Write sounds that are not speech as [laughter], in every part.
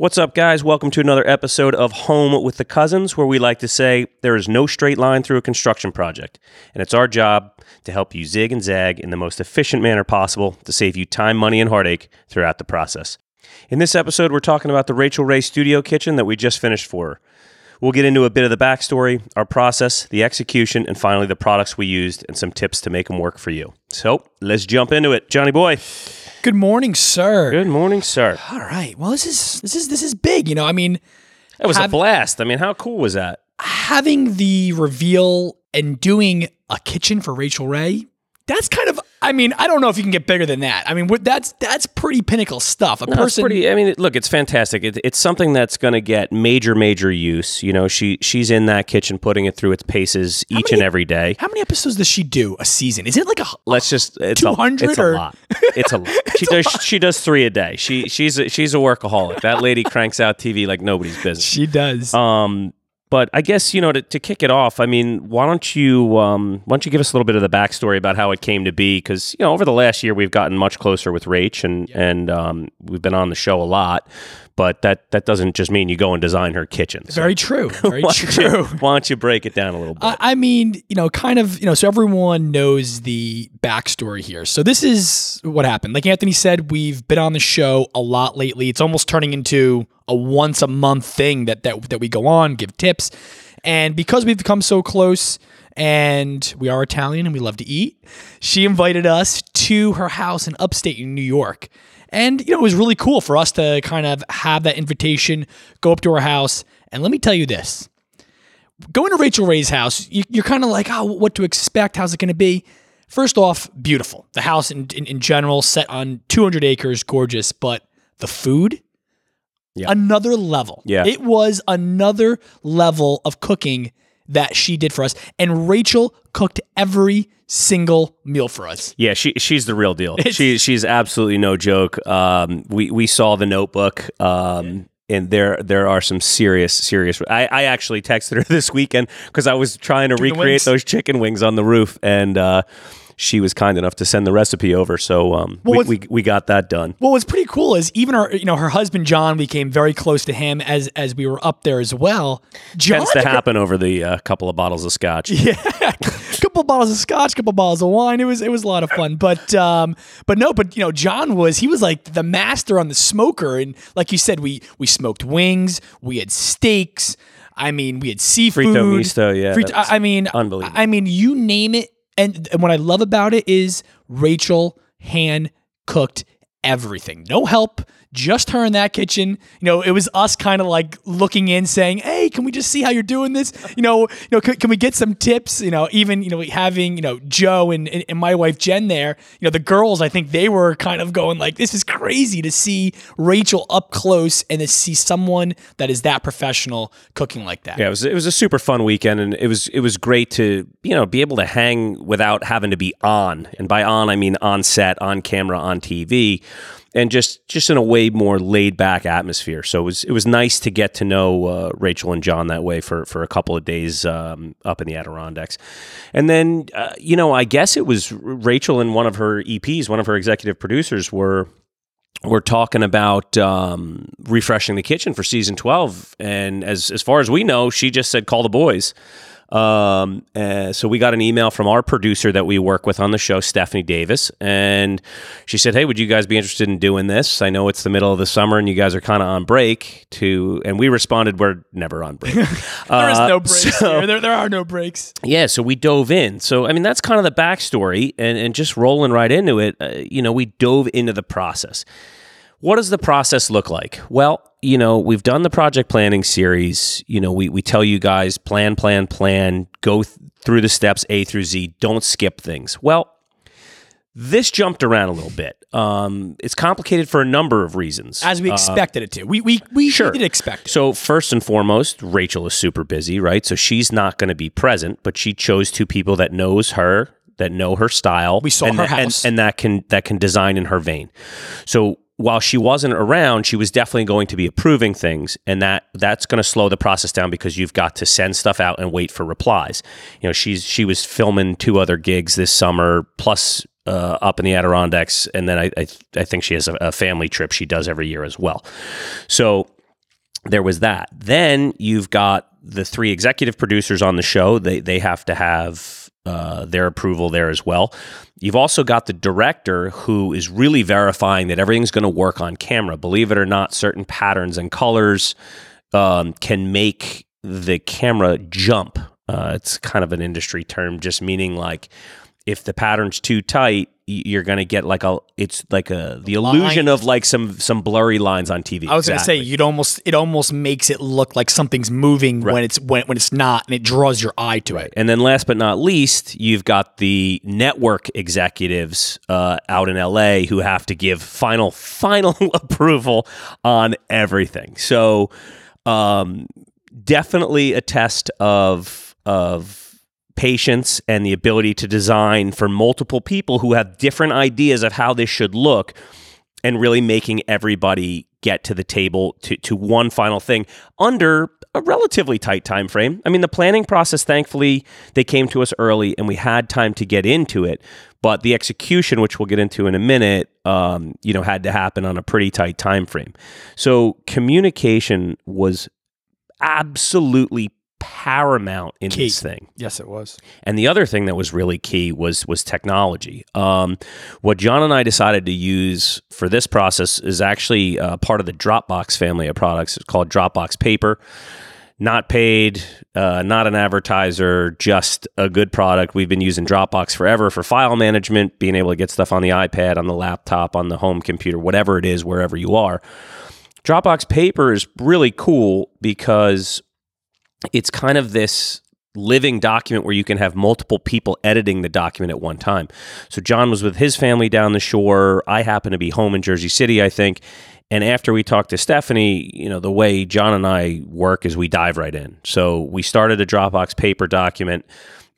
What's up, guys? Welcome to another episode of Home with the Cousins, where we like to say there is no straight line through a construction project, and it's our job to help you zig and zag in the most efficient manner possible to save you time, money, and heartache throughout the process. In this episode, we're talking about the Rachael Ray Studio Kitchen that we just finished for her. We'll get into a bit of the backstory, our process, the execution, and finally the products we used and some tips to make them work for you. So let's jump into it. Johnny Boy, Good morning, sir. good morning, sir. All right. Well, this is this is this is big. You know, I mean, it was a blast. I mean, how cool was that? having the reveal and doing a kitchen for Rachael Ray. That's kind of. I mean, I don't know if you can get bigger than that. I mean, that's that's pretty pinnacle stuff. A No, person. pretty. I mean, look, it's fantastic. It, it's something that's going to get major, major use. You know, she she's in that kitchen, putting it through its paces each and every day. how many episodes does she do a season? Is it like a? Let's just it's a, 200 it's a lot. [laughs] It's a lot. She does she does three a day. She she's a, she's a workaholic. That lady cranks out TV like nobody's business. She does. Um, but I guess you know to, to kick it off. I mean, why don't you um, why don't you give us a little bit of the backstory about how it came to be? Because you know over the last year we've gotten much closer with Rach, and and um, we've been on the show a lot. But that that doesn't just mean you go and design her kitchen. So Very true. [laughs] Very why, don't you, true. [laughs] why don't you break it down a little bit? I I mean, you know, kind of, you know, so everyone knows the backstory here. So this is what happened. Like Anthony said, we've been on the show a lot lately. It's almost turning into a once a month thing that that, that we go on, give tips. And because we've become so close and we are Italian and we love to eat, she invited us to her house in upstate New York. And you know, it was really cool for us to kind of have that invitation, go up to her house, and let me tell you this going to Rachael Ray's house, you, you're kind of like, oh, what to expect? How's it going to be? First off, beautiful. The house in, in, in general, set on 200 acres, gorgeous. But the food, Yeah. another level. Yeah. It was another level of cooking that she did for us. And Rachael cooked every single meal for us. Yeah, she she's the real deal. [laughs] she she's absolutely no joke. Um, we we saw the Notebook. Um, and there there are some serious serious. I, I actually texted her [laughs] this weekend because I was trying to the recreate wings. those chicken wings on the roof, and uh, she was kind enough to send the recipe over. So um, Well, we, we we got that done. Well, what's pretty cool is even our, you know, her husband John became very close to him as as we were up there as well. John Tends to happen over the uh, couple of bottles of scotch. Yeah, [laughs] couple bottles of scotch, couple bottles of wine. It was it was a lot of fun. But um, but no, but you know, John was he was like the master on the smoker, and like you said, we we smoked wings, we had steaks. I mean, we had seafood. Fritto misto, yeah, Fritto- I mean, unbelievable. I mean, you name it. And, and what I love about it is Rachael hand cooked everything. No help, just her in that kitchen. You know, it was us kind of like looking in saying, "Hey, can we just see how you're doing this? You know, you know, can, can we get some tips? You know, even, you know, having, you know, Joe and, and, and my wife Jen there, you know, the girls, I think they were kind of going like, this is crazy to see Rachael up close and to see someone that is that professional cooking like that. Yeah, it was it was a super fun weekend, and it was it was great to you know be able to hang without having to be on, and by on I mean on set, on camera, on TV, and just just in a way more laid back atmosphere. So it was it was nice to get to know uh, Rachael and John that way for for a couple of days um, up in the Adirondacks, and then uh, you know I guess it was Rachael and one of her EPs, one of her executive producers were we're talking about um, refreshing the kitchen for season 12 and as as far as we know she just said call the boys um, uh, so we got an email from our producer that we work with on the show stephanie davis and she said hey would you guys be interested in doing this i know it's the middle of the summer and you guys are kind of on break to and we responded we're never on break [laughs] There is Uh, no breaks so- here. There, there are no breaks. yeah, so we dove in. So I mean, that's kind of the backstory, and and just rolling right into it. Uh, you know, we dove into the process. What does the process look like? Well, you know, we've done the project planning series. You know, we we tell you guys plan, plan, plan. Go th- through the steps A through Z. Don't skip things. Well. This jumped around a little bit. Um, it's complicated for a number of reasons. As we expected it to. We we we Uh, Sure. did expect it. So first and foremost, Rachael is super busy, right? So she's not going to be present, but she chose two people that knows her, that know her style. We saw and her that, and- house. and, that can that can design in her vein. So while she wasn't around, she was definitely going to be approving things, and that that's going to slow the process down because you've got to send stuff out and wait for replies. You know, she's she was filming two other gigs this summer, plus uh, up in the Adirondacks, and then I I, I think she has a, a family trip she does every year as well. So there was that. Then you've got the three executive producers on the show. They they have to have uh, their approval there as well. You've also got the director who is really verifying that everything's going to work on camera. Believe it or not, certain patterns and colors um, can make the camera jump. Uh, it's kind of an industry term, just meaning like if the pattern's too tight, you're going to get like a it's like a the illusion Lines. of like some some blurry lines on TV. I was going to say Exactly. you'd almost it almost makes it look like something's moving when it's when, when it's not, and it draws your eye to it. And then last but not least, you've got the network executives uh, out in LA who have to give final [laughs] final approval on everything. So um, definitely a test of of patience and the ability to design for multiple people who have different ideas of how this should look and really making everybody get to the table to, to one final thing under a relatively tight time frame. I mean, the planning process, thankfully, they came to us early and we had time to get into it. But the execution, which we'll get into in a minute, um, you know, had to happen on a pretty tight time frame. So communication was absolutely paramount in Key. this thing. Yes, it was. And the other thing that was really key was was technology. Um, what John and I decided to use for this process is actually uh, part of the Dropbox family of products. It's called Dropbox Paper. Not paid, uh, not an advertiser, just a good product. We've been using Dropbox forever for file management, being able to get stuff on the iPad, on the laptop, on the home computer, whatever it is, wherever you are. Dropbox Paper is really cool because it's kind of this living document where you can have multiple people editing the document at one time. So John was with his family down the shore. I happen to be home in Jersey City, I think. And after we talked to Stephanie, you know, the way John and I work is we dive right in. So we started a Dropbox paper document.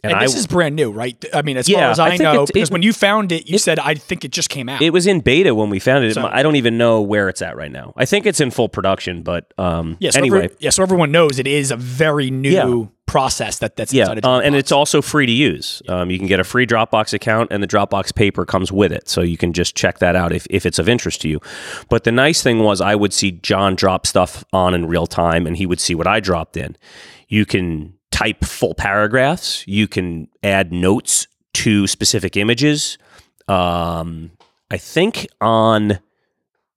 And, And I this is brand new, right? I mean, as Yeah, far as I I, know, it- because it- when you found it, you said I think it just came out. it was in beta when we found it. So- I don't even know where it's at right now. I think it's in full production, but um, yeah, so anyway, every- yeah, so everyone knows it is a very new Yeah. process that that's Yeah, uh, and it's also free to use. Um, you can get a free Dropbox account, and the Dropbox paper comes with it, so you can just check that out if, if it's of interest to you. But the nice thing was, I would see John drop stuff on in real time, and he would see what I dropped in. You can type full paragraphs. You can add notes to specific images. Um, I think on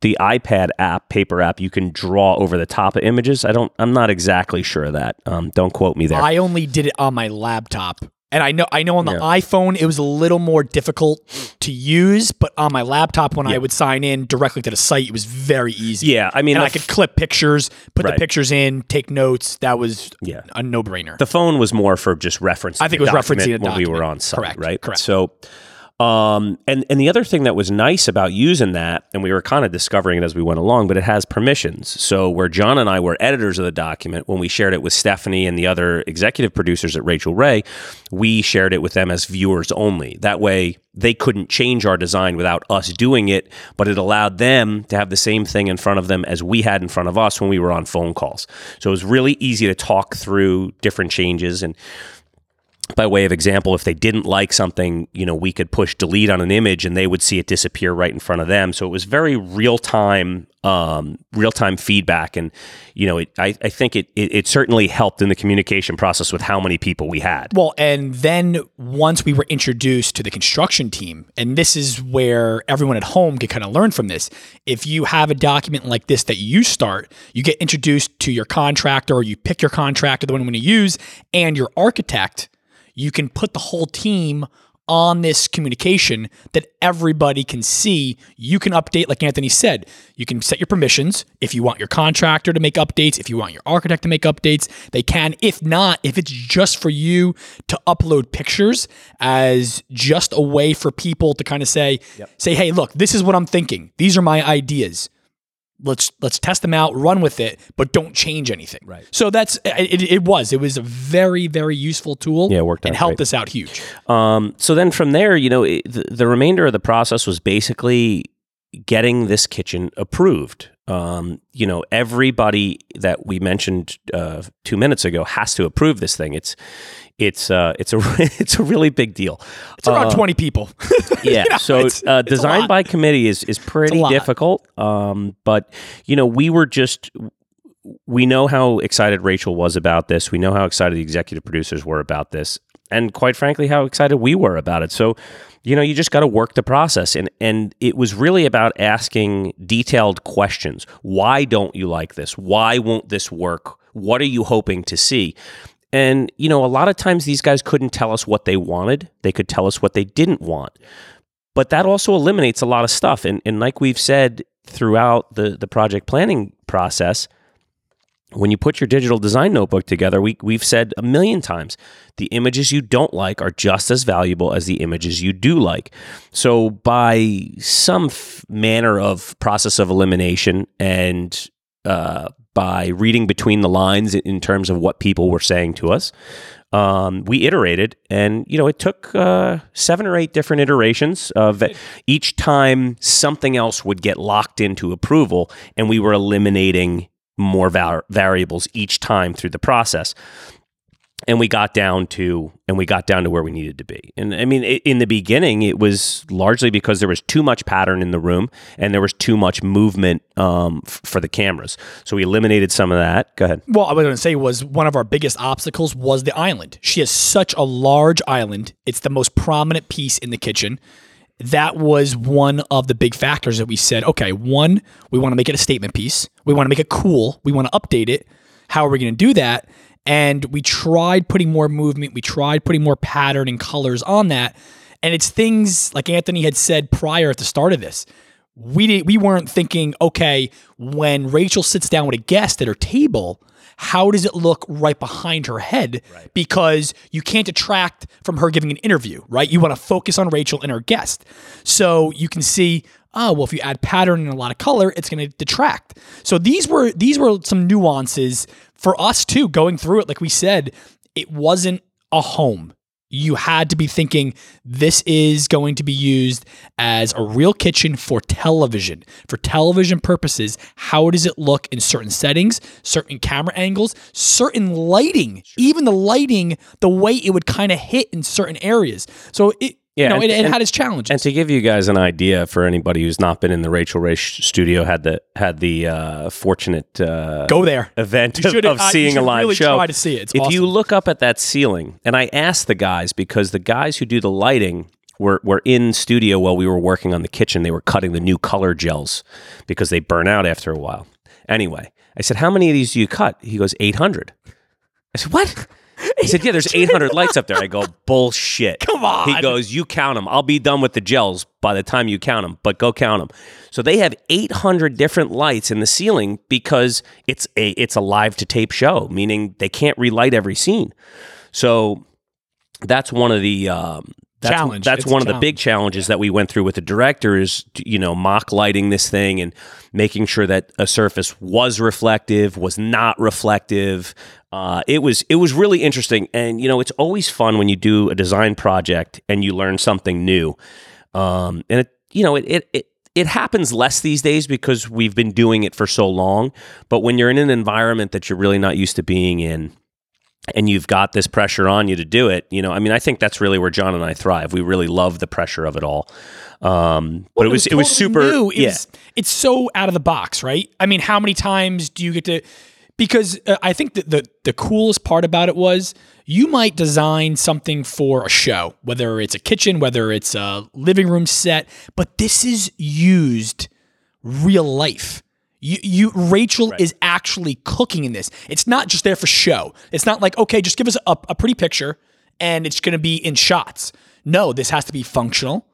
the iPad app, paper app, you can draw over the top of images. I don't. I'm not exactly sure of that. Um, don't quote me there. I only did it on my laptop. And I know I know on the Yeah. iPhone it was a little more difficult to use, but on my laptop when I would sign in directly to the site, it was very easy. Yeah, I mean, and I could clip pictures, put Right. the pictures in, take notes. That was Yeah. a no brainer. The phone was more for just reference. I think it was referencing document when we were on site, Correct, right? correct. So, um, and and the other thing that was nice about using that, and we were kind of discovering it as we went along, but it has permissions. So where John and I were editors of the document, when we shared it with Stephanie and the other executive producers at Rachael Ray, we shared it with them as viewers only. That way. They couldn't change our design without us doing it, but it allowed them to have the same thing in front of them as we had in front of us when we were on phone calls. So it was really easy to talk through different changes and by way of example, if they didn't like something, you know, we could push delete on an image and they would see it disappear right in front of them. So it was very real time, um, real time feedback. And, you know, it, I, I think it, it, it certainly helped in the communication process with how many people we had. Well, and then once we were introduced to the construction team, and this is where everyone at home can kind of learn from this. If you have a document like this that you start, you get introduced to your contractor or you pick your contractor, the one you want to use, and your architect, you can put the whole team on this communication that everybody can see. You can update, like Anthony said, you can set your permissions. If you want your contractor to make updates, if you want your architect to make updates, they can. If not, if it's just for you to upload pictures as just a way for people to kind of say, say, hey, look, this is what I'm thinking. These are my ideas let's let's test them out, run with it, but don't change anything. Right. So that's it. It was it was a very very useful tool. Yeah, it worked and out helped great. us out huge. Um, so then from there, you know, it, the, the remainder of the process was basically getting this kitchen approved. Um, you know, everybody that we mentioned uh, two minutes ago has to approve this thing. It's it's uh, it's a [laughs] it's a really big deal. It's around Uh, twenty people. [laughs] yeah. know, so it's- uh, it's design by committee is is pretty difficult. Um, but you know, we were just we know how excited Rachael was about this. We know how excited the executive producers were about this, and quite frankly, how excited we were about it. So, you know, you just got to work the process, and and it was really about asking detailed questions. Why don't you like this? Why won't this work? What are you hoping to see? And you know, a lot of times these guys couldn't tell us what they wanted. They could tell us what they didn't want. But that also eliminates a lot of stuff. And, and like we've said throughout the, the project planning process, when you put your digital design notebook together, we, we've said a million times the images you don't like are just as valuable as the images you do like. So, by some f- manner of process of elimination and uh, by reading between the lines in terms of what people were saying to us, um, we iterated, and you know, it took uh, seven or eight different iterations of each time something else would get locked into approval, and we were eliminating more var- variables each time through the process and we got down to and we got down to where we needed to be. And i mean in the beginning it was largely because there was too much pattern in the room and there was too much movement um, f- for the cameras. So we eliminated some of that. Go ahead. Well i was going to say was one of our biggest obstacles was the island. She has such a large island. It's the most prominent piece in the kitchen. That was one of the big factors that we said okay one we want to make it a statement piece. We want to make it cool. We want to update it. How are we going to do that and we tried putting more movement, we tried putting more pattern and colors on that. And it's things like Anthony had said prior at the start of this. We did, we weren't thinking, okay, when Rachael sits down with a guest at her table, how does it look right behind her head? Right. Because you can't detract from her giving an interview, right? You want to focus on Rachael and her guest. So you can see, oh, well, if you add pattern and a lot of color, it's going to detract. So these were these were some nuances for us too, going through it, like we said, it wasn't a home. You had to be thinking this is going to be used as a real kitchen for television, for television purposes. How does it look in certain settings, certain camera angles, certain lighting, even the lighting, the way it would kind of hit in certain areas. So it, yeah, know, and, it, it had its challenges. And to give you guys an idea, for anybody who's not been in the Rachael Ray studio, had the had the uh, fortunate uh, go there event of, of, seeing a live really show. Try to see it. It's if awesome. you look up at that ceiling, and I asked the guys because the guys who do the lighting were were in studio while we were working on the kitchen. They were cutting the new color gels because they burn out after a while. Anyway, I said, "How many of these do you cut?" He goes, 800. I said, "What?" He said, "Yeah, there's [laughs] 800 lights up there." I go, "Bullshit." [laughs] Come on. He goes, "You count them. I'll be done with the gels by the time you count them, but go count them." So they have 800 different lights in the ceiling because it's a it's a live to tape show, meaning they can't relight every scene. So that's one of the um, that's, challenge. That's it's one of the big challenges yeah. that we went through with the director is you know mock lighting this thing and making sure that a surface was reflective, was not reflective. Uh, it was it was really interesting, and you know it's always fun when you do a design project and you learn something new. Um, and it you know it, it it it happens less these days because we've been doing it for so long. But when you're in an environment that you're really not used to being in, and you've got this pressure on you to do it, you know, I mean, I think that's really where John and I thrive. We really love the pressure of it all. Um, but it was it was, it was super. New. It yeah, was, it's so out of the box, right? I mean, how many times do you get to? Because uh, I think that the the coolest part about it was you might design something for a show, whether it's a kitchen, whether it's a living room set, but this is used real life. You, you Rachael right. is actually cooking in this. It's not just there for show. It's not like, okay, just give us a, a pretty picture and it's going to be in shots. No, this has to be functional.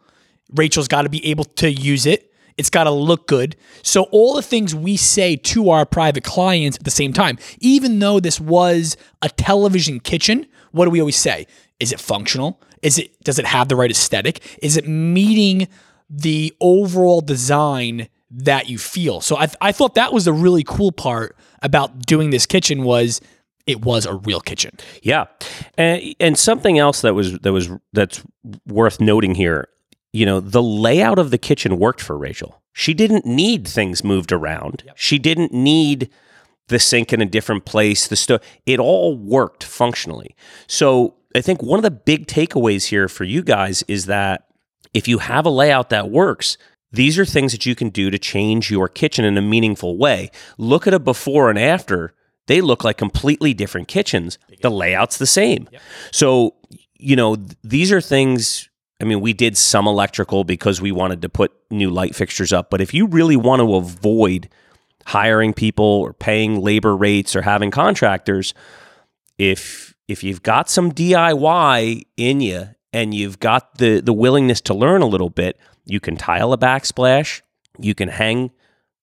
Rachael's got to be able to use it. It's got to look good. So, all the things we say to our private clients at the same time, even though this was a television kitchen, what do we always say? Is it functional? Is it does it have the right aesthetic? Is it meeting the overall design that you feel. So I, I thought that was the really cool part about doing this kitchen was it was a real kitchen. Yeah, and and something else that was that was that's worth noting here. You know, the layout of the kitchen worked for Rachael. She didn't need things moved around. Yep. She didn't need the sink in a different place. The stove. It all worked functionally. So I think one of the big takeaways here for you guys is that if you have a layout that works, these are things that you can do to change your kitchen in a meaningful way. Look at a before and after. They look like completely different kitchens. The layout's the same. So, you know, th- these are things. I mean, we did some electrical because we wanted to put new light fixtures up. But if you really want to avoid hiring people or paying labor rates or having contractors, if if you've got some DIY in you and you've got the the willingness to learn a little bit, you can tile a backsplash, you can hang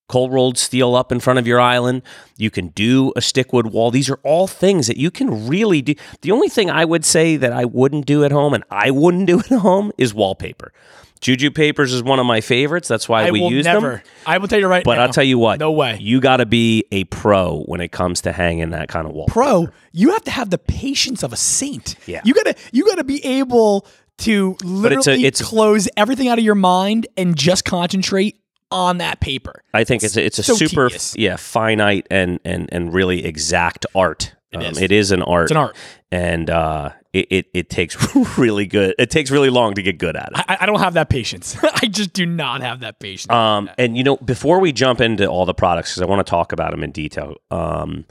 cold rolled steel up in front of your island, you can do a Stikwood wall. These are all things that you can really do. The only thing I would say that I wouldn't do at home and I wouldn't do at home is wallpaper. Juju papers is one of my favorites. That's why I we use never. them. I will tell you right But now. I'll tell you what, No way. You got to be a pro when it comes to hanging that kind of wall. Pro, you have to have the patience of a saint. Yeah. You gotta you gotta be able to literally it's a- it's close everything out of your mind and just concentrate on that paper. I think it's a, it's a so super tedious. yeah finite and and and really exact art. It Um, is. It is an art. It's an art. and uh, it, it it takes [laughs] really good. It takes really long to get good at it. I, I don't have that patience. [laughs] I just do not have that patience. Um, and you know, before we jump into all the products, because I want to talk about them in detail, um,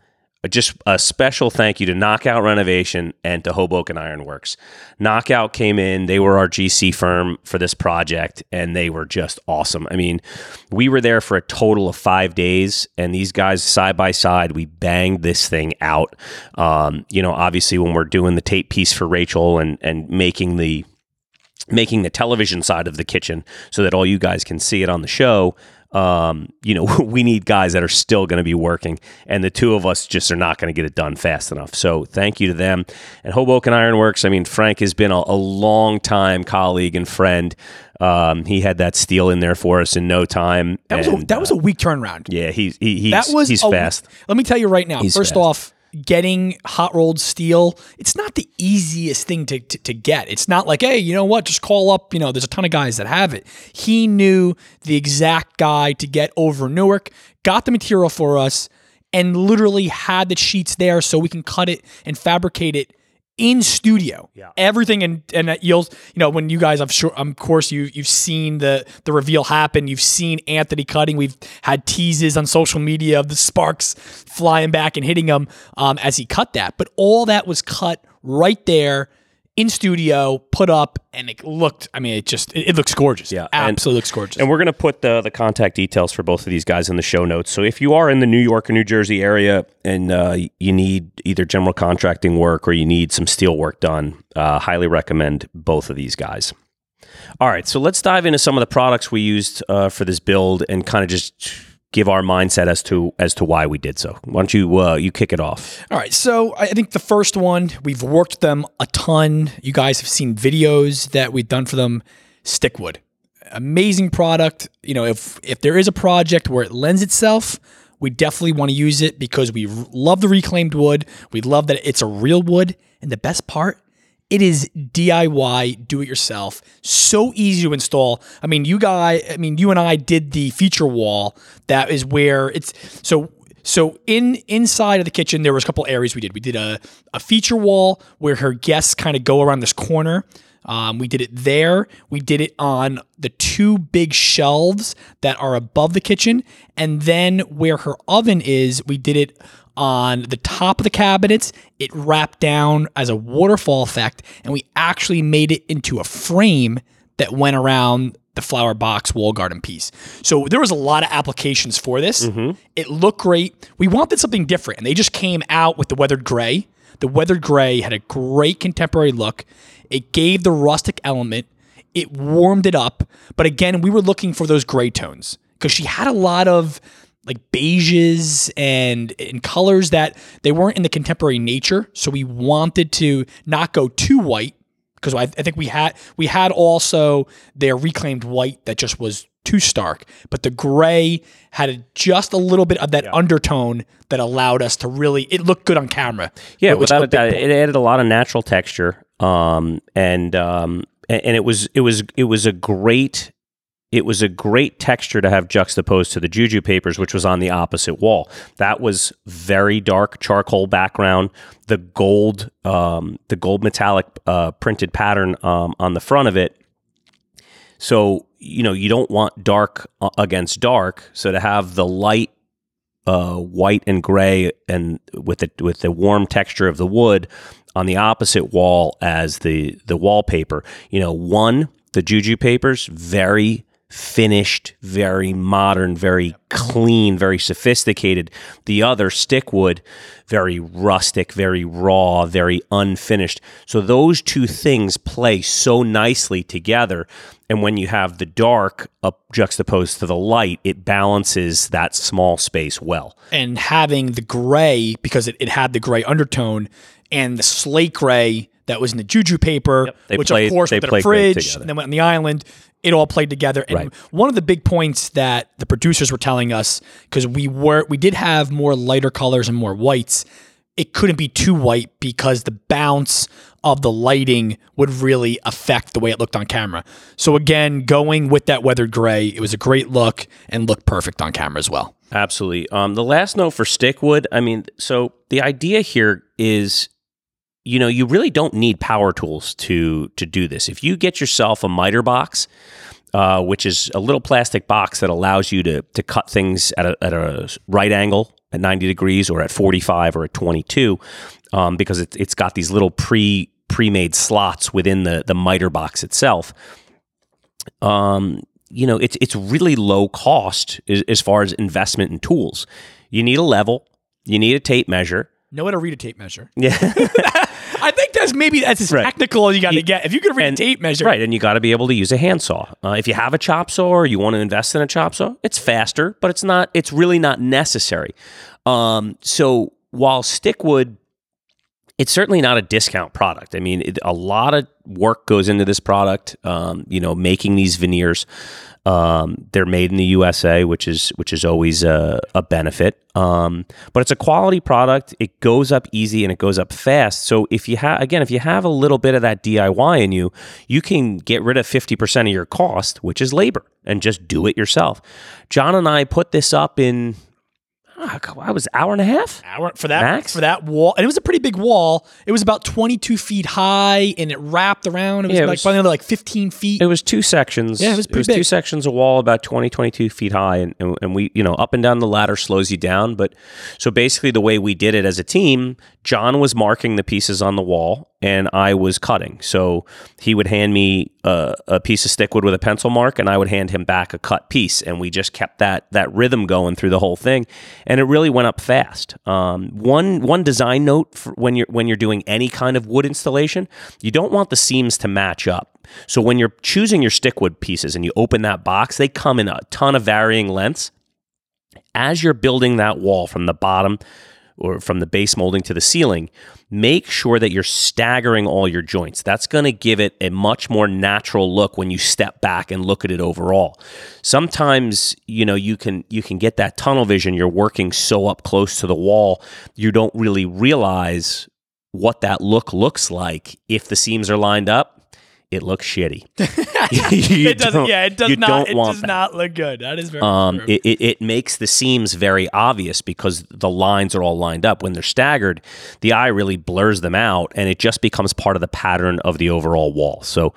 just a special thank you to Knockout Renovation and to Hoboken Ironworks. Knockout came in; they were our GC firm for this project, and they were just awesome. I mean, we were there for a total of five days, and these guys side by side, we banged this thing out. Um, you know, obviously, when we're doing the tape piece for Rachael and and making the making the television side of the kitchen so that all you guys can see it on the show. Um, you know, [laughs] we need guys that are still going to be working, and the two of us just are not going to get it done fast enough. So, thank you to them. And Hoboken Ironworks, I mean, Frank has been a, a long time colleague and friend. Um, he had that steel in there for us in no time. that was a, and, that was a weak turnaround. yeah, he's he, he's that was he's a- fast. Let me tell you right now. He's first fast. off, getting hot rolled steel, it's not the easiest thing to, to, to get. It's not like, hey, you know what? Just call up. You know, there's a ton of guys that have it. He knew the exact guy to get over Newark, got the material for us, and literally had the sheets there so we can cut it and fabricate it in studio. Yeah. Everything and and you'll you know when you guys I'm sure of course you you've seen the the reveal happen. You've seen Anthony cutting. We've had teases on social media of the sparks flying back and hitting him um, as he cut that. But all that was cut right there in studio, put up, and it looked. I mean, it just it, it looks gorgeous. Yeah, and- absolutely looks gorgeous. And we're to put the the contact details for both of these guys in the show notes. So if you are in the New York or New Jersey area and uh, you need either general contracting work or you need some steel work done, uh, highly recommend both of these guys. All right, so let's dive into some of the products we used uh, for this build and kind of just give our mindset as to as to why we did so. Why don't you uh, you kick it off? All right, so I think the first one we've worked them a ton. You guys have seen videos that we've done for them. Stikwood, amazing product. You know, if if there is a project where it lends itself, we definitely want to use it because we love the reclaimed wood. We love that it's a real wood, and the best part, it is DIY, do it yourself. So easy to install. I mean, you guys, I mean, you and I did the feature wall. That is where it's so so in inside of the kitchen there was a couple areas we did. We did a, a feature wall where her guests kind of go around this corner. Um, we did it there. We did it on the two big shelves that are above the kitchen, and then where her oven is, we did it on the top of the cabinets. It wrapped down as a waterfall effect, and we actually made it into a frame that went around the flower box wall garden piece. So there was a lot of applications for this. It looked great. We wanted something different, and they just came out with the weathered gray. The weathered gray had a great contemporary look. It gave the rustic element. It warmed it up. But again, we were looking for those gray tones because she had a lot of like beiges and, and colors that they weren't in the contemporary nature. So we wanted to not go too white because I, I think we had we had also their reclaimed white that just was too stark, but the gray had a, just a little bit of that undertone that allowed us to really it looked good on camera. Yeah, without a doubt, it added a lot of natural texture, um, and um, and, it was it was it was a great it was a great texture to have juxtaposed to the Juju papers, which was on the opposite wall. That was very dark charcoal background. The gold, um, the gold metallic uh, printed pattern um, on the front of it. So you know you don't want dark uh, against dark. So to have the light uh, white and gray and with the with the warm texture of the wood on the opposite wall as the the wallpaper. You know, one the Juju papers very finished, very modern, very clean, very sophisticated. The other Stikwood, very rustic, very raw, very unfinished. So those two things play so nicely together. And when you have the dark up juxtaposed to the light, it balances that small space well. And having the gray, because it, it had the gray undertone, and the slate gray that was in the juju paper, They which played- of course they went to the fridge and then went on the island. It all played together. And Right. one of the big points that the producers were telling us, because we were we did have more lighter colors and more whites, it couldn't be too white because the bounce of the lighting would really affect the way it looked on camera. So again, going with that weathered gray, it was a great look and looked perfect on camera as well. Absolutely. Um, the last note for Stikwood, I mean, so the idea here is, you know, you really don't need power tools to to do this. If you get yourself a miter box, uh, which is a little plastic box that allows you to to cut things at a, at a right angle at 90 degrees or at 45 or at 22, um, because it, it's got these little pre pre-made slots within the the miter box itself. Um, you know, it's it's really low cost as, as far as investment in tools. You need a level, you need a tape measure. Know how to read a tape measure. Yeah. [laughs] [laughs] I think that's maybe that's as Right. technical as you got to get. If you could read and- a tape measure, Right, and you got to be able to use a handsaw. Uh, if you have a chop saw or you want to invest in a chop saw, it's faster, but it's not. It's really not necessary. Um, so while Stikwood, it's certainly not a discount product. I mean, it, a lot of work goes into this product. Um, you know, making these veneers. Um, they're made in the USA, which is which is always a, a benefit. Um, but it's a quality product. It goes up easy and it goes up fast. So if you have again, if you have a little bit of that DIY in you, you can get rid of fifty percent of your cost, which is labor, and just do it yourself. John and I put this up in. Ah, I was hour and a half. hour for that Max? for that wall, and it was a pretty big wall. It was about twenty two feet high, and it wrapped around. It was Yeah, it like was- probably another like fifteen feet. It was two sections. Yeah, it was pretty two big. sections of wall about 20, 22 feet high. And, and, and we, you know, up and down the ladder slows you down. But so basically, the way we did it as a team, John was marking the pieces on the wall and I was cutting. So he would hand me a, a piece of Stikwood with a pencil mark and I would hand him back a cut piece. And we just kept that, that rhythm going through the whole thing. And it really went up fast. Um, one, one design note when you're, when you're doing any kind of wood installation, you don't want the seams to match up. So when you're choosing your Stikwood pieces and you open that box, they come in a ton of varying lengths. As you're building that wall from the bottom or from the base molding to the ceiling, make sure that you're staggering all your joints. That's going to give it a much more natural look when you step back and look at it overall. Sometimes, you know, you can you can get that tunnel vision. You're working so up close to the wall, you don't really realize what that look looks like if the seams are lined up. It looks shitty. [laughs] It doesn't. Yeah, it does not. It does that. not look good. That is very Um, it, it, it makes the seams very obvious because the lines are all lined up. When they're staggered, the eye really blurs them out, and it just becomes part of the pattern of the overall wall. So,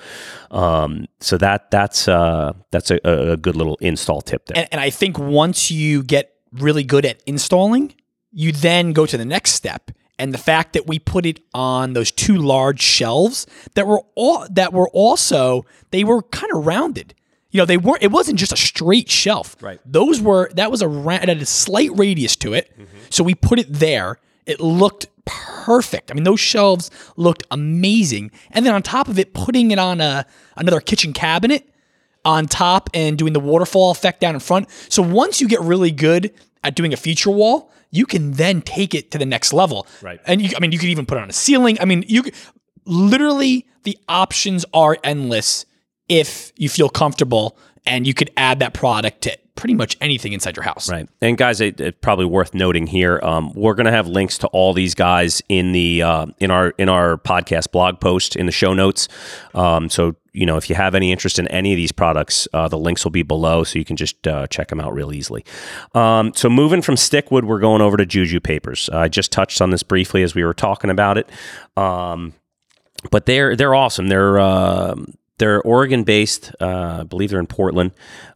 um, so that that's uh, that's a, a good little install tip there. and, and I think once you get really good at installing, you then go to the next step. And the fact that we put it on those two large shelves that were all that were also they were kind of rounded. You know, they weren't. It wasn't just a straight shelf. Right. Those were that was a it had a slight radius to it. Mm-hmm. So we put it there. It looked perfect. I mean, those shelves looked amazing. And then on top of it, putting it on a another kitchen cabinet on top and doing the waterfall effect down in front. So once you get really good at doing a feature wall, you can then take it to the next level. Right. And you, I mean, you could even put it on a ceiling. I mean, you literally the options are endless if you feel comfortable and you could add that product to pretty much anything inside your house. Right. And guys, it, it's probably worth noting here. Um, we're going to have links to all these guys in the uh, in our in our podcast blog post in the show notes. Um, so you know, if you have any interest in any of these products, uh, the links will be below, so you can just uh, check them out real easily. Um, so moving from Stikwood, we're going over to Juju papers. I just touched on this briefly as we were talking about it. Um, but they're they're awesome. They're uh, they're Oregon based. Uh, I believe they're in Portland.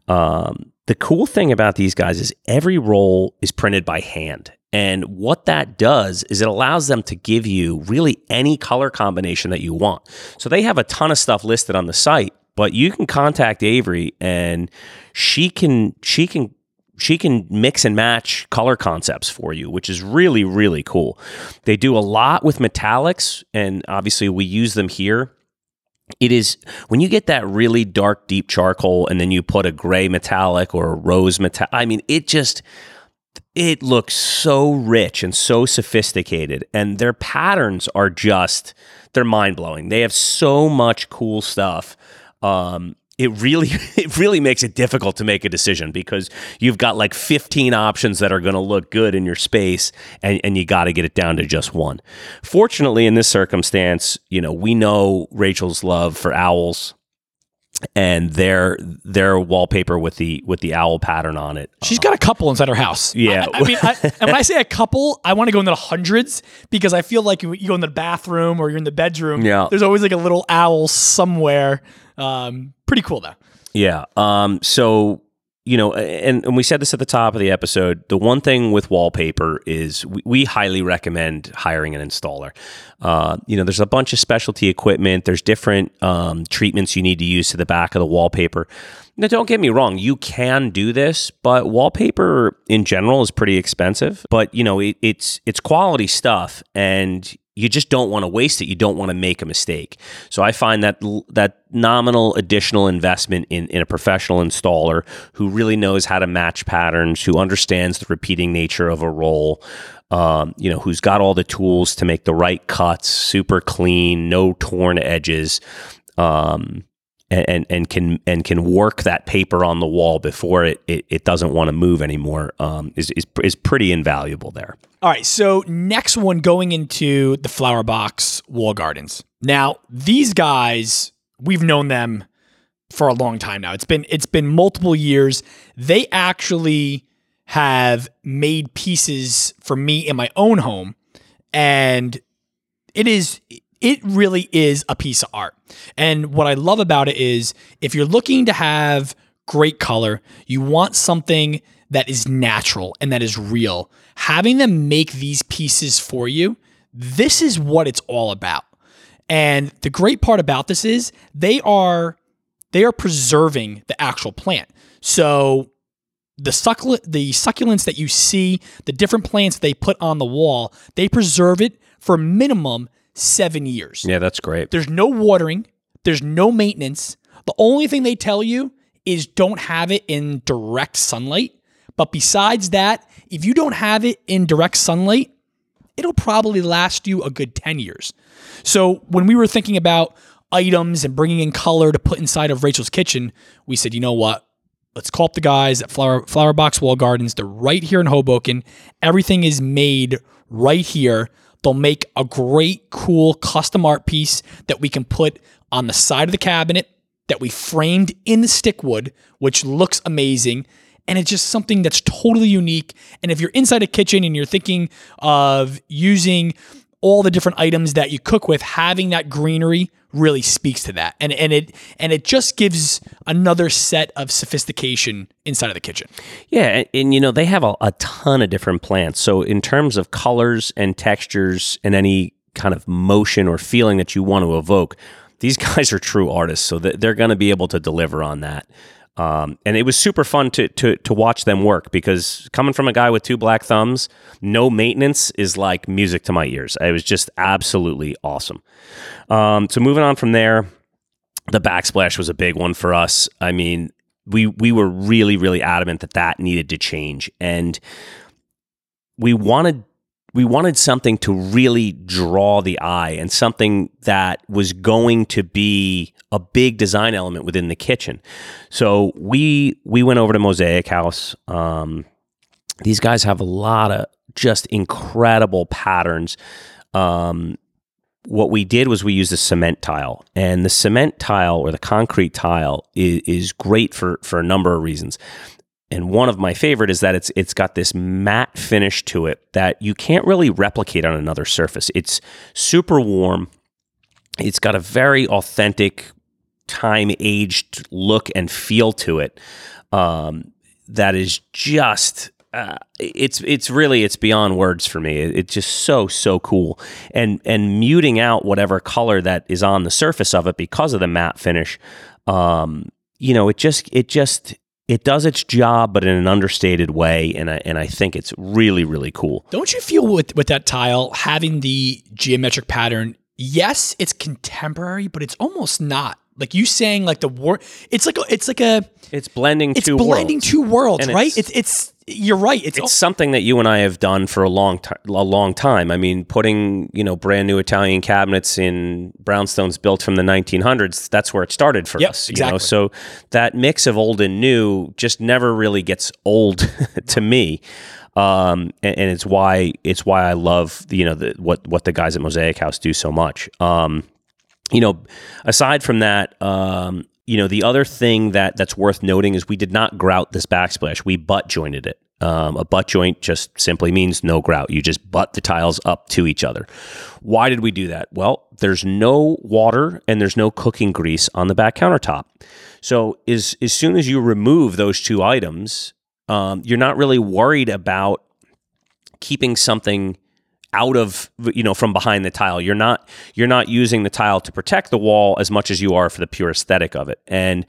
Um, the cool thing about these guys is every roll is printed by hand. And what that does is it allows them to give you really any color combination that you want. So they have a ton of stuff listed on the site, but you can contact Avery and she can she can she can mix and match color concepts for you, which is really really cool. They do a lot with metallics and obviously we use them here it is when you get that really dark deep charcoal and then you put a gray metallic or a rose metallic i mean it just it looks so rich and so sophisticated. And their patterns are just they're mind-blowing. They have so much cool stuff um, it really [laughs] it really makes it difficult to make a decision because you've got like 15 options that are going to look good in your space and, and you got to get it down to just one fortunately in this circumstance you know we know rachael's love for owls and their their wallpaper with the with the owl pattern on it She's got a couple inside her house. Yeah. I, I mean, I, and when I say a couple, I want to go into the hundreds because I feel like you go in the bathroom or you're in the bedroom. Yeah. There's always like a little owl somewhere. Um, pretty cool though. Yeah. Um, so, you know, and, and we said this at the top of the episode. The one thing with wallpaper is we, we highly recommend hiring an installer. Uh, you know, there's a bunch of specialty equipment, there's different um, treatments you need to use to the back of the wallpaper. Now, don't get me wrong, you can do this, but wallpaper in general is pretty expensive. But, you know, it, it's, it's quality stuff and you just don't want to waste it. You don't want to make a mistake. So I find that that nominal additional investment in, in a professional installer who really knows how to match patterns, who understands the repeating nature of a roll, um, you know, who's got all the tools to make the right cuts, super clean, no torn edges. Um, and, and can and can work that paper on the wall before it it, it doesn't want to move anymore um, is, is is pretty invaluable there. All right, so next one going into the flower box wall gardens. Now, these guys, we've known them for a long time now. It's been it's been multiple years. They actually have made pieces for me in my own home and it is it really is a piece of art. And what I love about it is if you're looking to have great color, you want something that is natural and that is real. Having them make these pieces for you, this is what it's all about. And the great part about this is they are they are preserving the actual plant. So the succulent the succulents that you see, the different plants they put on the wall, they preserve it for minimum 7 years. Yeah, that's great. There's no watering, there's no maintenance. The only thing they tell you is don't have it in direct sunlight. But besides that, if you don't have it in direct sunlight, it'll probably last you a good 10 years. So when we were thinking about items and bringing in color to put inside of Rachael's kitchen, we said, you know what? Let's call up the guys at Flower, Flower Box Wall Gardens. They're right here in Hoboken. Everything is made right here. They'll make a great, cool custom art piece that we can put on the side of the cabinet that we framed in the Stikwood, which looks amazing. And it's just something that's totally unique. And if you're inside a kitchen and you're thinking of using all the different items that you cook with, having that greenery really speaks to that. And and it and it just gives another set of sophistication inside of the kitchen. Yeah, and, and you know they have a, a ton of different plants. So in terms of colors and textures and any kind of motion or feeling that you want to evoke, these [laughs] guys are true artists. So they're going to be able to deliver on that. Um, and it was super fun to, to to watch them work because coming from a guy with two black thumbs, no maintenance is like music to my ears. It was just absolutely awesome. Um, so moving on from there, the backsplash was a big one for us. I mean, we we were really really adamant that that needed to change, and we wanted we wanted something to really draw the eye and something that was going to be a big design element within the kitchen. So we we went over to Mosaic House. Um, these guys have a lot of just incredible patterns. Um, what we did was we used a cement tile, and the cement tile or the concrete tile is, is great for for a number of reasons and one of my favorite is that it's it's got this matte finish to it that you can't really replicate on another surface. It's super warm. It's got a very authentic time aged look and feel to it um, that is just uh, it's it's really it's beyond words for me. It, it's just so so cool, and and muting out whatever color that is on the surface of it because of the matte finish. Um, you know, it just it just it does its job, but in an understated way, and I and I think it's really really cool. Don't you feel with with that tile having the geometric pattern? Yes, it's contemporary, but it's almost not. Like you saying, like the war, it's like a, it's like a, It's blending it's two blending worlds. two worlds, And right? it's- It's, it's you're right. It's, it's something that you and I have done for a long time. A long time. I mean, putting you know brand new Italian cabinets in brownstones built from the 1900s. That's where it started for Yep, us. You exactly. know? So that mix of old and new just never really gets old [laughs] to me. Um, and, and it's why it's why I love you know the, what what the guys at Mosaic House do so much. Um, you know, aside from that, um, you know, the other thing that that's worth noting is we did not grout this backsplash. We butt jointed it. Um, a butt joint just simply means no grout. You just butt the tiles up to each other. Why did we do that? Well, there's no water and there's no cooking grease on the back countertop. So as as soon as you remove those two items, um, you're not really worried about keeping something out of you know from behind the tile. You're not you're not using the tile to protect the wall as much as you are for the pure aesthetic of it. And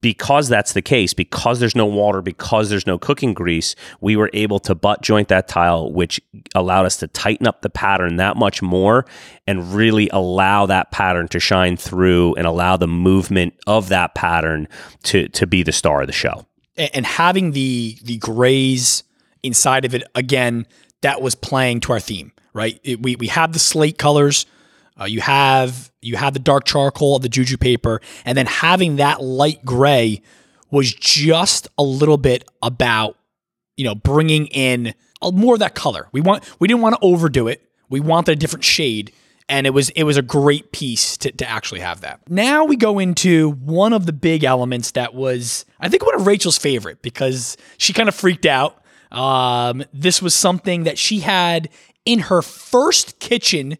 because that's the case because there's no water because there's no cooking grease we were able to butt joint that tile which allowed us to tighten up the pattern that much more and really allow that pattern to shine through and allow the movement of that pattern to to be the star of the show. And having the the grays inside of it again that was playing to our theme right? It- we we have the slate colors uh, you have you have the dark charcoal of the juju paper and then having that light gray was just a little bit about you know bringing in a, more of that color. We want we didn't want to overdo it. We wanted a different shade and it was it was a great piece to, to actually have that. Now we go into one of the big elements that was i think one of rachael's favorite because she kind of freaked out um, this was something that she had in her first kitchen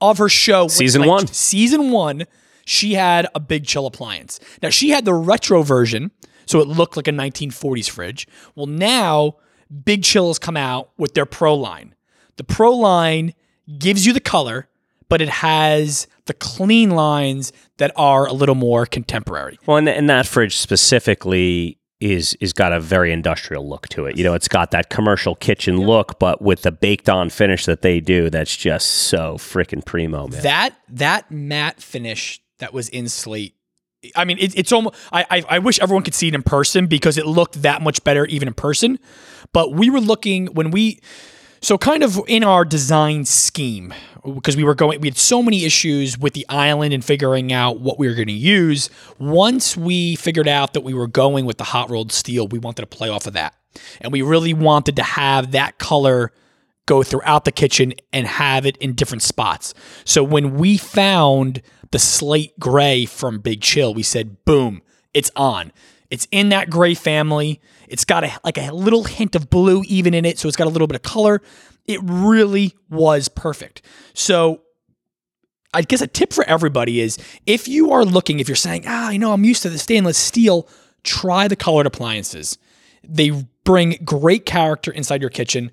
of her show Season like, one. season one she had a big chill appliance. Now she had the retro version so it looked like a 1940s fridge. Well now big chill has come out with their pro line. The pro line gives you the color but it has the clean lines that are a little more contemporary. Well, and, and that fridge specifically is is got a very industrial look to it. You know, it's got that commercial kitchen look, but with the baked on finish that they do, that's just so freaking primo, man. that that matte finish that was in slate i mean it, it's almost I, I i wish everyone could see it in person because it looked that much better even in person but we were looking when we so kind of in our design scheme because we were going we had so many issues with the island and figuring out what we were going to use once we figured out that we were going with the hot rolled steel we wanted to play off of that and we really wanted to have that color go throughout the kitchen and have it in different spots. So when we found the slate gray from Big Chill, we said, boom, it's on. It's in that gray family. It's got a, like a little hint of blue even in it. So it's got a little bit of color. It really was perfect. So I guess a tip for everybody is if you are looking, if you're saying, ah, I know I'm used to the stainless steel, try the colored appliances. They bring great character inside your kitchen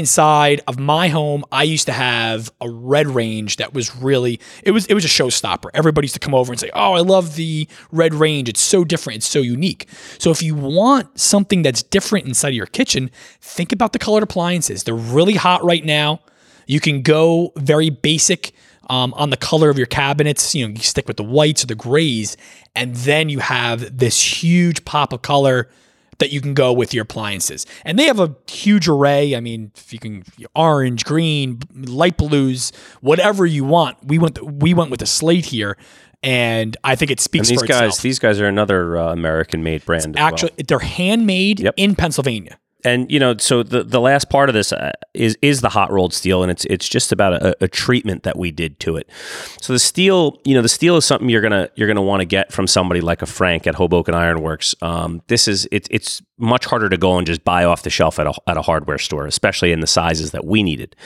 inside of my home i used to have a red range that was really it was it was a showstopper. Everybody used to come over and say oh i love the red range. It's so different. It's so unique. So if you want something that's different inside of your kitchen think about the colored appliances. They're really hot right now. You can go very basic um, on the color of your cabinets. You know you stick with the whites or the grays and then you have this huge pop of color that you can go with your appliances. And they have a huge array. I mean, if you can orange, green, light blues, whatever you want. We went we went with a slate here, and I think it and speaks these for guys, itself. these guys are another uh, American-made brand. well. Actually, they're handmade Yep. in Pennsylvania. And you know, so the the last part of this uh, is is the hot rolled steel, and it's it's just about a, a treatment that we did to it. So the steel, you know, the steel is something you're gonna you're gonna want to get from somebody like a Frank at Hoboken Ironworks. Um, this is it, it's much harder to go and just buy off the shelf at a at a hardware store, especially in the sizes that we needed.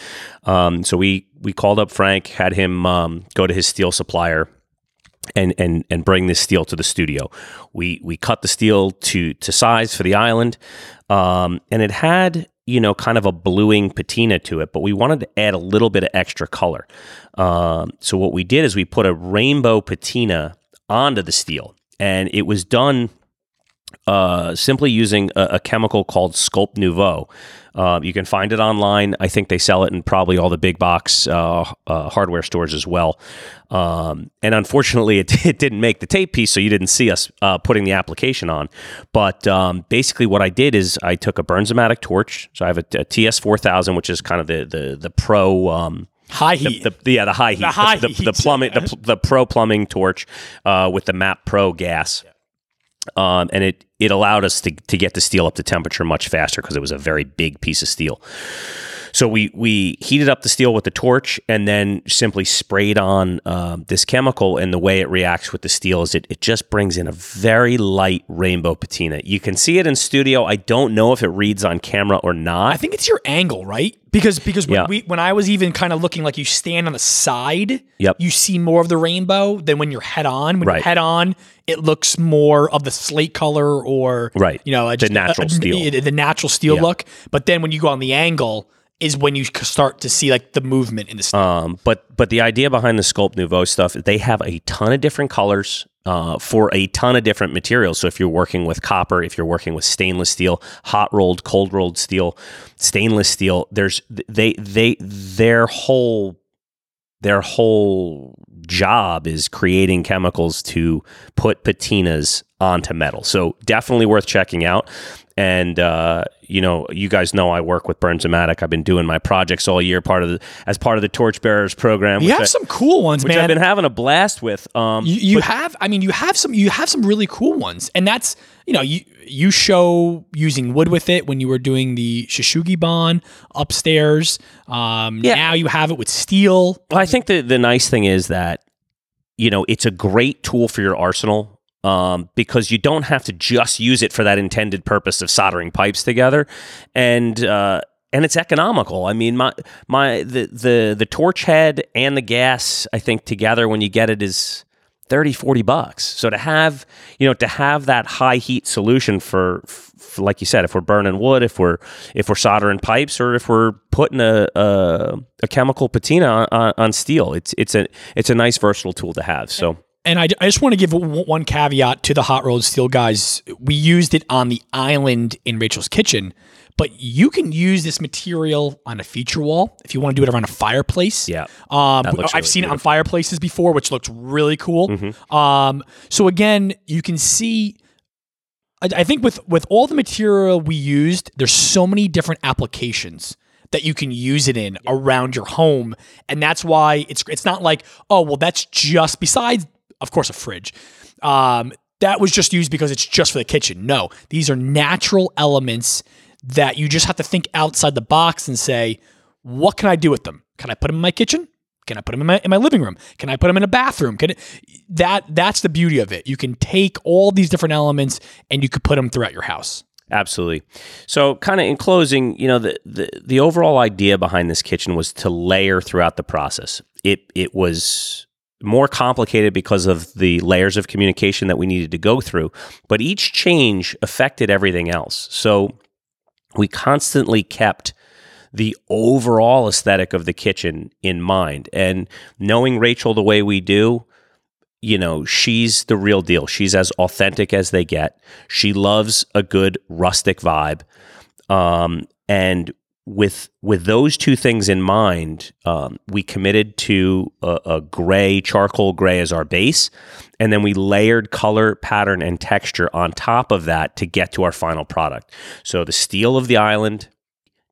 Um, so we we called up Frank, had him um, go to his steel supplier and and and bring this steel to the studio. We we cut the steel to to size for the island, um, and it had you know kind of a bluing patina to it, but we wanted to add a little bit of extra color. Um, so what we did is we put a rainbow patina onto the steel, and it was done uh, simply using a, a, chemical called Sculpt Nouveau. Uh, you can find it online. I think they sell it in probably all the big box uh, uh hardware stores as well. Um, and unfortunately, [laughs] it, it, didn't make the tape piece, so you didn't see us uh, putting the application on. But um, basically, what I did is I took a Bernzomatic torch. So I have a, a TS4000, which is kind of the the the pro. Um, high heat. The, the, yeah, the high heat. The high the, heat. The, plumbing, the, the pro plumbing torch uh, with the MAP Pro gas. Yeah um, and it it allowed us to to get the steel up to temperature much faster because it was a very big piece of steel. So we we heated up the steel with the torch and then simply sprayed on uh, this chemical. And the way it reacts with the steel is it, it just brings in a very light rainbow patina. You can see it in studio. I don't know if it reads on camera or not. I think it's your angle, right? Because because when, yeah. we, when I was even kind of looking like you stand on the side, yep. you see more of the rainbow than when you're head on. When right. you're head on, it looks more of the slate color or right. you know, the natural a, steel, the natural steel yeah. look. But then when you go on the angle, is when you start to see like the movement in the steel. Um, but but the idea behind the Sculpt Nouveau stuff, they have a ton of different colors uh, for a ton of different materials. So if you're working with copper, if you're working with stainless steel, hot rolled, cold rolled steel, stainless steel, there's they they their whole their whole job is creating chemicals to put patinas onto metal. So definitely worth checking out. And uh, you know, you guys know I work with Bernzomatic. I've been doing my projects all year, part of the as part of the Torchbearers program. You have I, some cool ones, which man. I've been having a blast with. Um, you, you but, have, I mean, you have some, you have some really cool ones, and that's you know, you you show using wood with it when you were doing the Shou Sugi Ban upstairs. Um, yeah. Now you have it with steel. Well, I think the the nice thing is that you know it's a great tool for your arsenal um, because you don't have to just use it for that intended purpose of soldering pipes together, and uh, and it's economical. I mean, my my the the the torch head and the gas, I think together when you get it is 30 40 bucks. So to have you know to have that high heat solution for, for, like you said if we're burning wood if we're if we're soldering pipes or if we're putting a a, a chemical patina on, on, steel it's it's a it's a nice versatile tool to have. So and I, I just want to give one caveat to the hot rolled steel guys. We used it on the island in Rachael's kitchen, but you can use this material on a feature wall if you want to do it around a fireplace. Yeah, um, I've really seen beautiful. it on fireplaces before, which looks really cool. Mm-hmm. Um, so again, you can see. I, I think with with all the material we used, there's so many different applications that you can use it in around your home and that's why it's it's not like oh well that's just besides of course, a fridge. Um, that was just used because it's just for the kitchen. No, these are natural elements that you just have to think outside the box and say, what can I do with them? Can I put them in my kitchen? Can I put them in my, in my living room? Can I put them in a bathroom? Can it, that that's the beauty of it. You can take all these different elements and you could put them throughout your house. Absolutely. So, kind of in closing, you know, the, the the overall idea behind this kitchen was to layer throughout the process. It it was more complicated because of the layers of communication that we needed to go through. But each change affected everything else. So we constantly kept the overall aesthetic of the kitchen in mind. And knowing Rachael the way we do, you know, she's the real deal. She's as authentic as they get. She loves a good rustic vibe. Um, and with with those two things in mind, um, we committed to a, a, gray charcoal gray as our base, and then we layered color, pattern, and texture on top of that to get to our final product. So the steel of the island,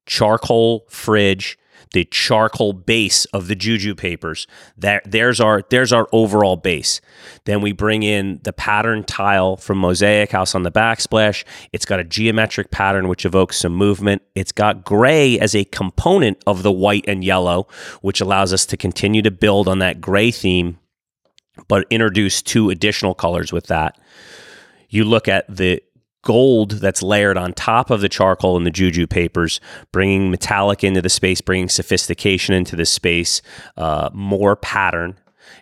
charcoal fridge, the charcoal base of the juju papers. That there's our there's our overall base. Then we bring in the pattern tile from Mosaic House on the backsplash. It's got a geometric pattern which evokes some movement. It's got gray as a component of the white and yellow, which allows us to continue to build on that gray theme, but introduce two additional colors with that. You look at the gold that's layered on top of the charcoal and the juju papers, bringing metallic into the space, bringing sophistication into the space, uh, more pattern.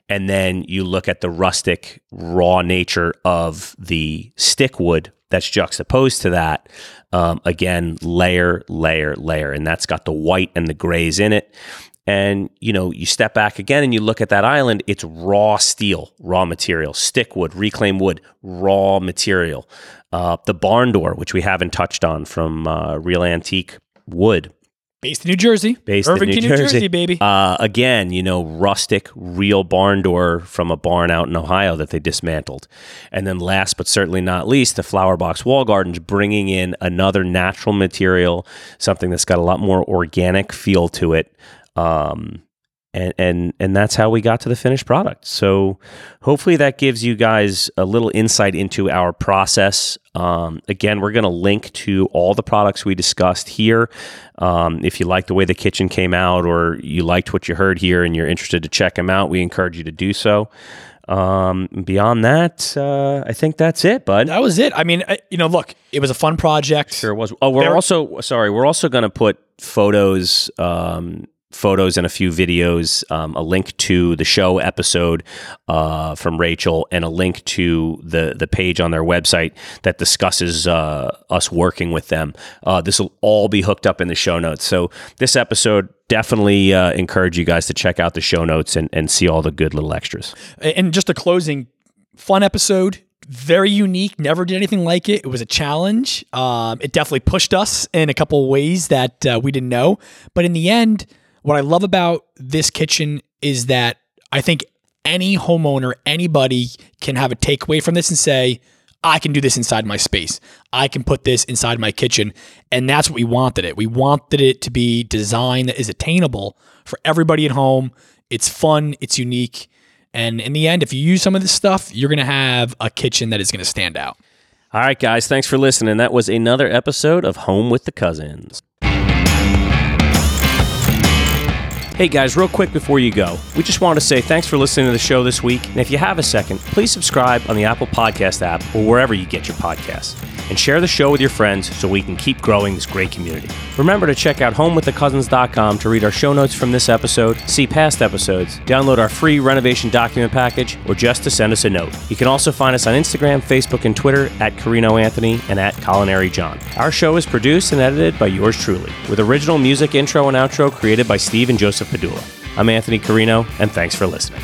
and then you look at the rustic, raw nature of the Stikwood that's juxtaposed to that. Um, again, layer, layer, layer, and that's got the white and the grays in it. And you know, you step back again and you look at that island. It's raw steel, raw material, Stikwood, reclaimed wood, raw material. Uh, the barn door, which we haven't touched on, from uh, Real Antique Wood, Based in New Jersey. Based Irvington, in New, Jersey. baby. Uh, again, you know, rustic, real barn door from a barn out in Ohio that they dismantled. And then last but certainly not least, the flower box wall gardens bringing in another natural material, something that's got a lot more organic feel to it. Um, and and and that's how we got to the finished product. So hopefully that gives you guys a little insight into our process. Um, again, we're going to link to all the products we discussed here. Um, if you like the way the kitchen came out, or you liked what you heard here, and you're interested to check them out, we encourage you to do so. Um, beyond that, uh, I think that's it, bud. That was it. I mean, I, you know, look, it was a fun project. Sure was. Oh, we're Very- also sorry. We're also going to put photos, um, photos and a few videos, um, a link to the show episode uh, from Rachael, and a link to the the page on their website that discusses uh, us working with them. Uh, this will all be hooked up in the show notes. So this episode. Definitely uh, encourage you guys to check out the show notes and, and see all the good little extras. And just a closing, fun episode. Very unique. Never did anything like it. It was a challenge. Um, it definitely pushed us in a couple ways that uh, we didn't know. But in the end, what I love about this kitchen is that I think any homeowner, anybody can have a takeaway from this and say, I can do this inside my space. I can put this inside my kitchen. And that's what we wanted it. We wanted it to be designed that is attainable for everybody at home. It's fun, it's unique. And in the end, if you use some of this stuff, you're going to have a kitchen that is going to stand out. All right, guys, thanks for listening. That was another episode of Home with the Cousins. Hey guys, real quick before you go, we just want to say thanks for listening to the show this week. And if you have a second, please subscribe on the Apple Podcast app or wherever you get your podcasts. And share the show with your friends so we can keep growing this great community. Remember to check out homewiththecousins.com to read our show notes from this episode, see past episodes, download our free renovation document package, or just to send us a note. You can also find us on Instagram, Facebook, and Twitter at Carino Anthony and at Culinary John. Our show is produced and edited by yours truly, with original music intro and outro created by Steve and Joseph Padula. I'm Anthony Carino, and thanks for listening.